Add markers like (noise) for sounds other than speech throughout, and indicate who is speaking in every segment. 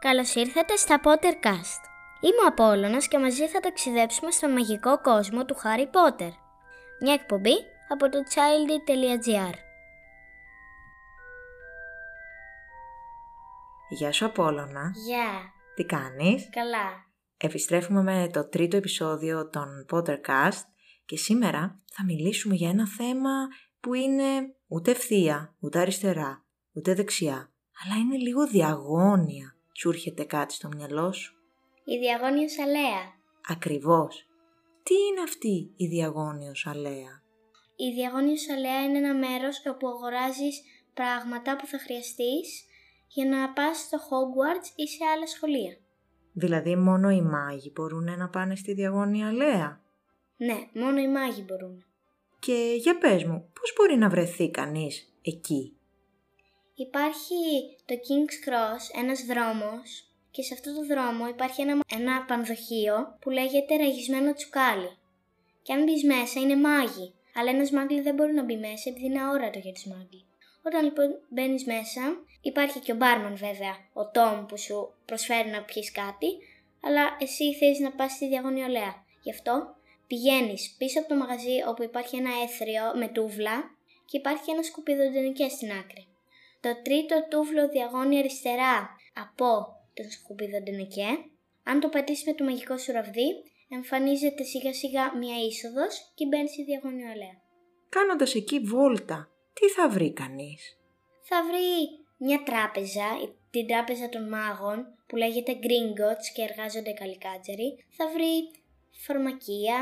Speaker 1: Καλώς ήρθατε στα Pottercast. Είμαι ο Απόλλωνας και μαζί θα ταξιδέψουμε στον μαγικό κόσμο του Harry Potter. Μια εκπομπή από το childy.gr
Speaker 2: Γεια σου Απόλλωνα.
Speaker 1: Γεια.
Speaker 2: Τι κάνεις;
Speaker 1: Καλά.
Speaker 2: Επιστρέφουμε με το τρίτο επεισόδιο των Pottercast και σήμερα θα μιλήσουμε για ένα θέμα που είναι ούτε ευθεία, ούτε αριστερά, ούτε δεξιά, αλλά είναι λίγο διαγώνια. Σου έρχεται κάτι στο μυαλό σου;
Speaker 1: Η διαγώνιος αλέα.
Speaker 2: Ακριβώς. Τι είναι αυτή η διαγώνιος αλέα;
Speaker 1: Η διαγώνιος αλέα είναι ένα μέρος όπου αγοράζεις πράγματα που θα χρειαστείς για να πας στο Hogwarts ή σε άλλα σχολεία.
Speaker 2: Δηλαδή μόνο οι μάγοι μπορούν να πάνε στη διαγώνια αλέα;
Speaker 1: Ναι, μόνο οι μάγοι μπορούν.
Speaker 2: Και για πες μου, πώς μπορεί να βρεθεί κανείς εκεί;
Speaker 1: Υπάρχει το King's Cross, ένας δρόμος και σε αυτό το δρόμο υπάρχει ένα, ένα πανδοχείο που λέγεται ραγισμένο τσουκάλι. Και αν μπεις μέσα είναι μάγοι, αλλά ένας μάγκλι δεν μπορεί να μπει μέσα επειδή είναι αόρατο για τις μάγκλι. Όταν λοιπόν μπαίνεις μέσα, υπάρχει και ο μπάρμαν βέβαια, ο Τόμ που σου προσφέρει να πιεις κάτι, αλλά εσύ θέλεις να πας στη διαγωνιολέα. Γι' αυτό πηγαίνεις πίσω από το μαγαζί όπου υπάρχει ένα έθριο με τούβλα και υπάρχει ένα σκουπιδοντενικέ στην άκρη. Το τρίτο τούβλο διαγώνει αριστερά από τον σκουπιδοντενικέ. Αν το πατήσεις με το μαγικό σου ραβδί, εμφανίζεται σιγά σιγά μια είσοδος και μπαίνει στη διαγωνιολέα.
Speaker 2: Κάνοντας εκεί βόλτα, τι θα βρει κανείς;
Speaker 1: θα βρει μια τράπεζα, την τράπεζα των μάγων, που λέγεται Gringotts και εργάζονται καλικάτζεροι. Θα βρει φαρμακεία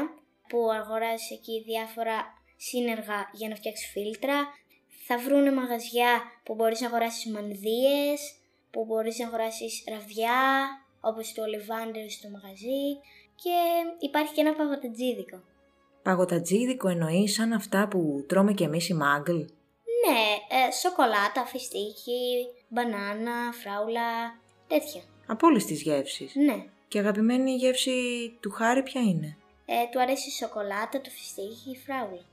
Speaker 1: που αγοράζει εκεί διάφορα σύνεργα για να φτιάξει φίλτρα. Θα βρούνε μαγαζιά που μπορείς να αγοράσεις μανδύες, που μπορείς να αγοράσεις ραβδιά, όπως το Ollivander στο μαγαζί. Και υπάρχει και ένα παγωτατζίδικο.
Speaker 2: Παγωτατζίδικο εννοείς σαν αυτά που τρώμε κι εμείς οι μάγκλ.
Speaker 1: Ναι, ε, σοκολάτα, φιστίκι, μπανάνα, φράουλα, τέτοια.
Speaker 2: Από όλες τις γεύσεις;
Speaker 1: Ναι.
Speaker 2: Και αγαπημένη γεύση του Χάρη ποια είναι;
Speaker 1: Ε, του αρέσει η σοκολάτα, το φιστίκι, η φράουλα.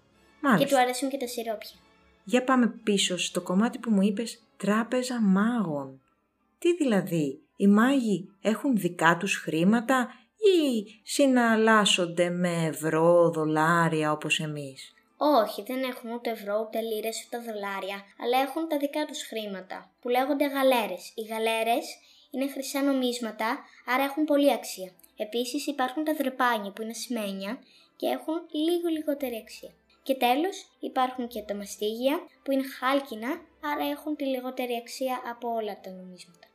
Speaker 2: Μάλιστα.
Speaker 1: Και του αρέσουν και τα σιρόπια.
Speaker 2: Για πάμε πίσω στο κομμάτι που μου είπες τράπεζα μάγων. Τι δηλαδή, οι μάγοι έχουν δικά τους χρήματα ή συναλλάσσονται με ευρώ, δολάρια όπως εμείς;
Speaker 1: Όχι, δεν έχουν ούτε ευρώ, ούτε λίρες, ούτε δολάρια, αλλά έχουν τα δικά τους χρήματα, που λέγονται γαλέρες. Οι γαλέρες είναι χρυσά νομίσματα, άρα έχουν πολύ αξία. Επίσης υπάρχουν τα δρεπάνια που είναι σημαίνια και έχουν λίγο λιγότερη αξία. Και τέλος υπάρχουν και τα μαστίγια που είναι χάλκινα, άρα έχουν τη λιγότερη αξία από όλα τα νομίσματα.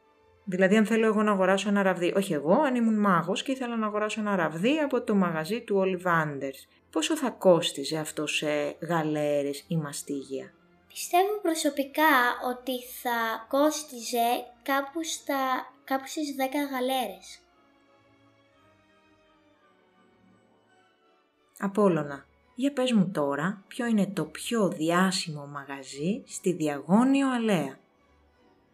Speaker 2: Δηλαδή, αν θέλω εγώ να αγοράσω ένα ραβδί, όχι εγώ, αν ήμουν μάγος και ήθελα να αγοράσω ένα ραβδί από το μαγαζί του Ollivander's, πόσο θα κόστιζε αυτό σε γαλέρες ή μαστίγια;
Speaker 1: Πιστεύω προσωπικά ότι θα κόστιζε κάπου, στα, κάπου στις 10 γαλέρες.
Speaker 2: Απόλλωνα, για πες μου τώρα ποιο είναι το πιο διάσημο μαγαζί στη Διαγώνιο Αλέα;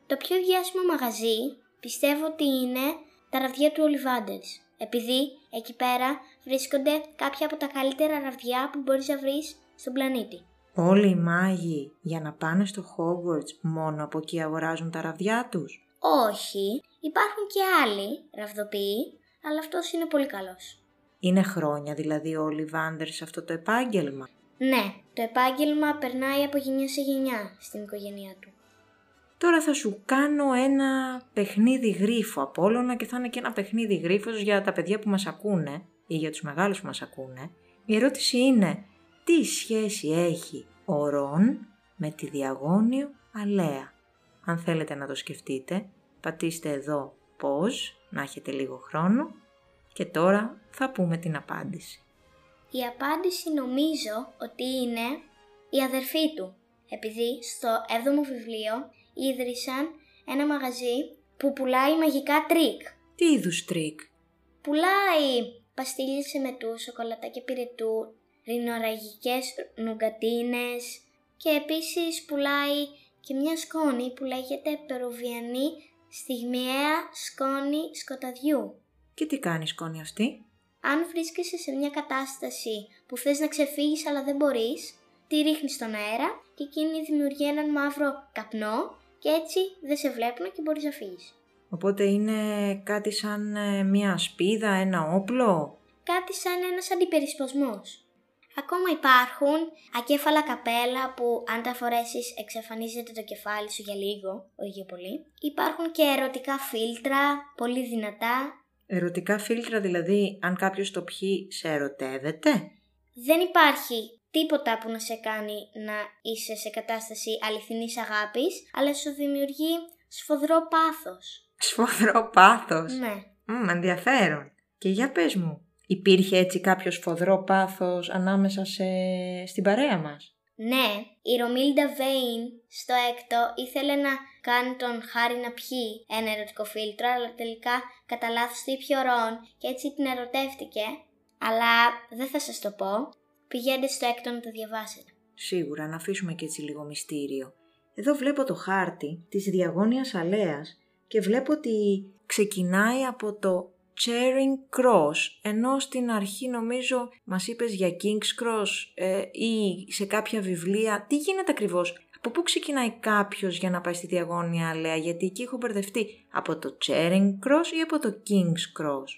Speaker 1: Το πιο διάσημο μαγαζί πιστεύω ότι είναι τα ραβδιά του Ollivander's. Επειδή εκεί πέρα βρίσκονται κάποια από τα καλύτερα ραβδιά που μπορείς να βρεις στον πλανήτη.
Speaker 2: Όλοι οι μάγοι για να πάνε στο Hogwarts μόνο από εκεί αγοράζουν τα ραβδιά τους;
Speaker 1: Όχι, υπάρχουν και άλλοι ραβδοποιοί, αλλά αυτός είναι πολύ καλός.
Speaker 2: Είναι χρόνια δηλαδή ο Ollivander σε αυτό το επάγγελμα;
Speaker 1: Ναι, το επάγγελμα περνάει από γενιά σε γενιά στην οικογένειά του.
Speaker 2: Τώρα θα σου κάνω ένα παιχνίδι γρίφο Απόλλωνα και θα είναι και ένα παιχνίδι γρίφος για τα παιδιά που μας ακούνε ή για τους μεγάλους που μας ακούνε. Η ερώτηση είναι τι σχέση έχει ο Ρον με τη Διαγώνιο Αλέα; Αν θέλετε να το σκεφτείτε, πατήστε εδώ pause, να έχετε λίγο χρόνο και τώρα θα πούμε την απάντηση.
Speaker 1: Η απάντηση νομίζω ότι είναι η αδερφή του, επειδή στο 7ο βιβλίο ίδρυσαν ένα μαγαζί που πουλάει μαγικά τρικ.
Speaker 2: Τι είδους τρικ;
Speaker 1: Πουλάει παστίλες εμετού, σοκολατάκια πυρετού, ρινορραγικές νουγκατίνες και επίσης πουλάει και μια σκόνη που λέγεται περουβιανή στιγμιαία σκόνη σκοταδιού.
Speaker 2: Και τι κάνει η σκόνη αυτή;
Speaker 1: Αν βρίσκεσαι σε μια κατάσταση που θες να ξεφύγεις αλλά δεν μπορείς, τη ρίχνεις στον αέρα και εκείνη δημιουργεί έναν μαύρο καπνό και έτσι δεν σε βλέπουν και μπορείς να φύγεις.
Speaker 2: Οπότε είναι κάτι σαν ε, μια σπίδα, ένα όπλο;
Speaker 1: Κάτι σαν ένας αντιπερισπασμός. Ακόμα υπάρχουν ακέφαλα καπέλα που αν τα φορέσεις εξαφανίζεται το κεφάλι σου για λίγο, όχι για πολύ. Υπάρχουν και ερωτικά φίλτρα, πολύ δυνατά.
Speaker 2: Ερωτικά φίλτρα δηλαδή, αν κάποιος το πιει, σε ερωτεύεται;
Speaker 1: Δεν υπάρχει τίποτα που να σε κάνει να είσαι σε κατάσταση αληθινής αγάπης, αλλά σου δημιουργεί σφοδρό πάθος.
Speaker 2: Σφοδρό πάθος;
Speaker 1: Ναι.
Speaker 2: Μμ, ενδιαφέρον. Και για πες μου, υπήρχε έτσι κάποιο σφοδρό πάθος ανάμεσα σε... στην παρέα μας;
Speaker 1: Ναι, η Ρομίλντα Βέιν στο έκτο ήθελε να κάνει τον Χάρη να πιει ένα ερωτικό φίλτρο, αλλά τελικά κατά λάθος το είπε ο Ρον και έτσι την ερωτεύτηκε. Αλλά δεν θα σας το πω. Πηγαίνετε στο έκτο να το διαβάσετε.
Speaker 2: Σίγουρα, να αφήσουμε και έτσι λίγο μυστήριο. Εδώ βλέπω το χάρτη της διαγώνιας αλέας και βλέπω ότι ξεκινάει από το Charing Cross, ενώ στην αρχή νομίζω μας είπες για King's Cross ε, ή σε κάποια βιβλία. Τι γίνεται ακριβώς, από πού ξεκινάει κάποιος για να πάει στη διαγώνια αλέα, γιατί εκεί έχω μπερδευτεί από το Charing Cross ή από το King's Cross;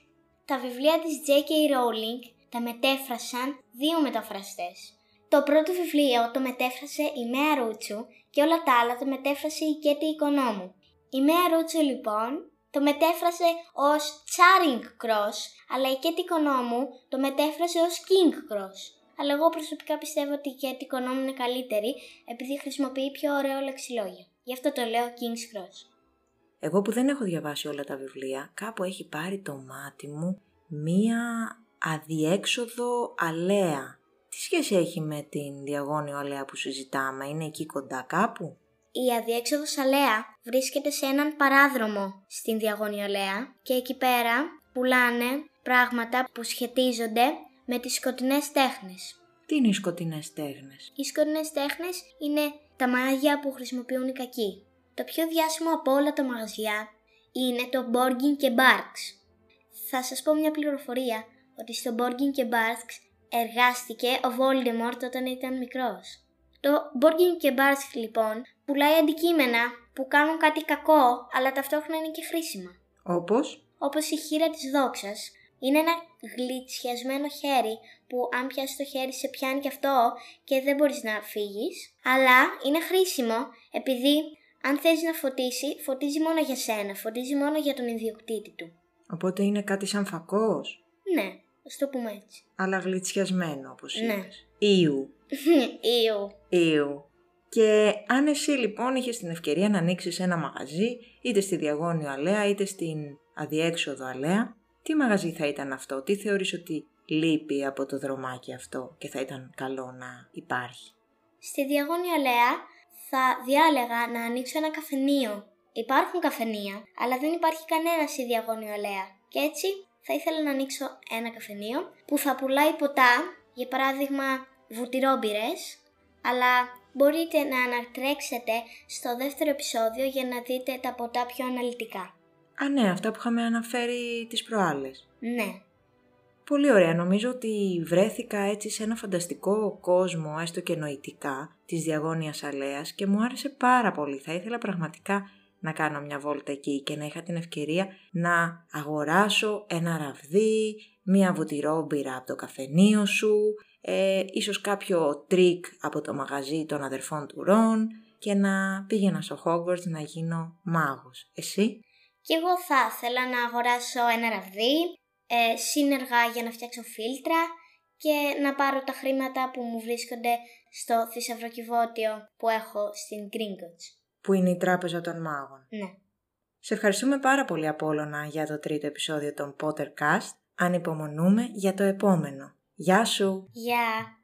Speaker 1: Τα βιβλία της J.K. Rowling τα μετέφρασαν δύο μεταφραστές. Το πρώτο βιβλίο το μετέφρασε η Μέα Ρούτσου και όλα τα άλλα το μετέφρασε η Κέτη Οικονόμου. Η Μέα Ρούτσου λοιπόν το μετέφρασε ως Charing Cross, αλλά η Κέτη Οικονόμου το μετέφρασε ως King Cross. Αλλά εγώ προσωπικά πιστεύω ότι η Κέτη Οικονόμου είναι καλύτερη επειδή χρησιμοποιεί πιο ωραίο λεξιλόγιο. Γι' αυτό το λέω King's Cross.
Speaker 2: Εγώ που δεν έχω διαβάσει όλα τα βιβλία, κάπου έχει πάρει το μάτι μου μία αδιέξοδο αλέα. Τι σχέση έχει με την διαγώνιο αλέα που συζητάμε, είναι εκεί κοντά κάπου;
Speaker 1: Η αδιέξοδος αλέα βρίσκεται σε έναν παράδρομο στην διαγώνιο αλέα και εκεί πέρα πουλάνε πράγματα που σχετίζονται με τις σκοτεινές τέχνες.
Speaker 2: Τι είναι οι σκοτεινές τέχνες;
Speaker 1: Οι σκοτεινές τέχνες είναι τα μάγια που χρησιμοποιούν οι κακοί. Το πιο διάσημο από όλα τα μαγαζιά είναι το Borgin και Barks. Θα σας πω μια πληροφορία ότι στο Borgin και Barks εργάστηκε ο Voldemort όταν ήταν μικρός. Το Borgin και Barks λοιπόν πουλάει αντικείμενα που κάνουν κάτι κακό αλλά ταυτόχρονα είναι και χρήσιμα.
Speaker 2: Όπως;
Speaker 1: Όπως η χείρα της δόξας. Είναι ένα γλιτσιασμένο χέρι που αν πιάσεις το χέρι σε πιάνει και αυτό και δεν μπορείς να φύγεις. Αλλά είναι χρήσιμο επειδή αν θες να φωτίσει, φωτίζει μόνο για σένα, φωτίζει μόνο για τον ιδιοκτήτη του.
Speaker 2: Οπότε είναι κάτι σαν φακός,
Speaker 1: Ναι, ας το πούμε έτσι.
Speaker 2: αλλά γλιτσιασμένο όπως
Speaker 1: Ναι.
Speaker 2: είπες. Ιου. (laughs)
Speaker 1: Ιου.
Speaker 2: Ιου. Και αν εσύ λοιπόν είχες την ευκαιρία να ανοίξεις ένα μαγαζί, είτε στη Διαγώνιο Αλέα είτε στην Αδιέξοδο Αλέα, τι μαγαζί θα ήταν αυτό, τι θεωρείς ότι λείπει από το δρομάκι αυτό και θα ήταν καλό να υπάρχει;
Speaker 1: Στη Διαγώνια Λέα θα διάλεγα να ανοίξω ένα καφενείο. Υπάρχουν καφενεία, αλλά δεν υπάρχει κανένα στη Διαγώνια Λέα. Και έτσι θα ήθελα να ανοίξω ένα καφενείο που θα πουλάει ποτά, για παράδειγμα βουτυρόμπυρες, αλλά μπορείτε να ανατρέξετε στο δεύτερο επεισόδιο για να δείτε τα ποτά πιο αναλυτικά.
Speaker 2: Α ναι, αυτά που είχαμε αναφέρει τις προάλλες.
Speaker 1: Ναι,
Speaker 2: Πολύ ωραία. Νομίζω ότι βρέθηκα έτσι σε ένα φανταστικό κόσμο, έστω και νοητικά, της Διαγώνιας Αλέας και μου άρεσε πάρα πολύ. Θα ήθελα πραγματικά να κάνω μια βόλτα εκεί και να είχα την ευκαιρία να αγοράσω ένα ραβδί, μία βουτυρόμπυρα από το καφενείο σου, ε, ίσως κάποιο τρικ από το μαγαζί των αδερφών του Ρον και να πήγαινα στο Hogwarts να γίνω μάγος. Εσύ;
Speaker 1: Και εγώ θα ήθελα να αγοράσω ένα ραβδί, ε, σύνεργα για να φτιάξω φίλτρα και να πάρω τα χρήματα που μου βρίσκονται στο θησαυροκιβώτιο που έχω στην Gringotts.
Speaker 2: Που είναι η τράπεζα των μάγων.
Speaker 1: Ναι.
Speaker 2: Σε ευχαριστούμε πάρα πολύ Απόλλωνα για το τρίτο επεισόδιο των Pottercast. Ανυπομονούμε για το επόμενο. Γεια σου!
Speaker 1: Γεια!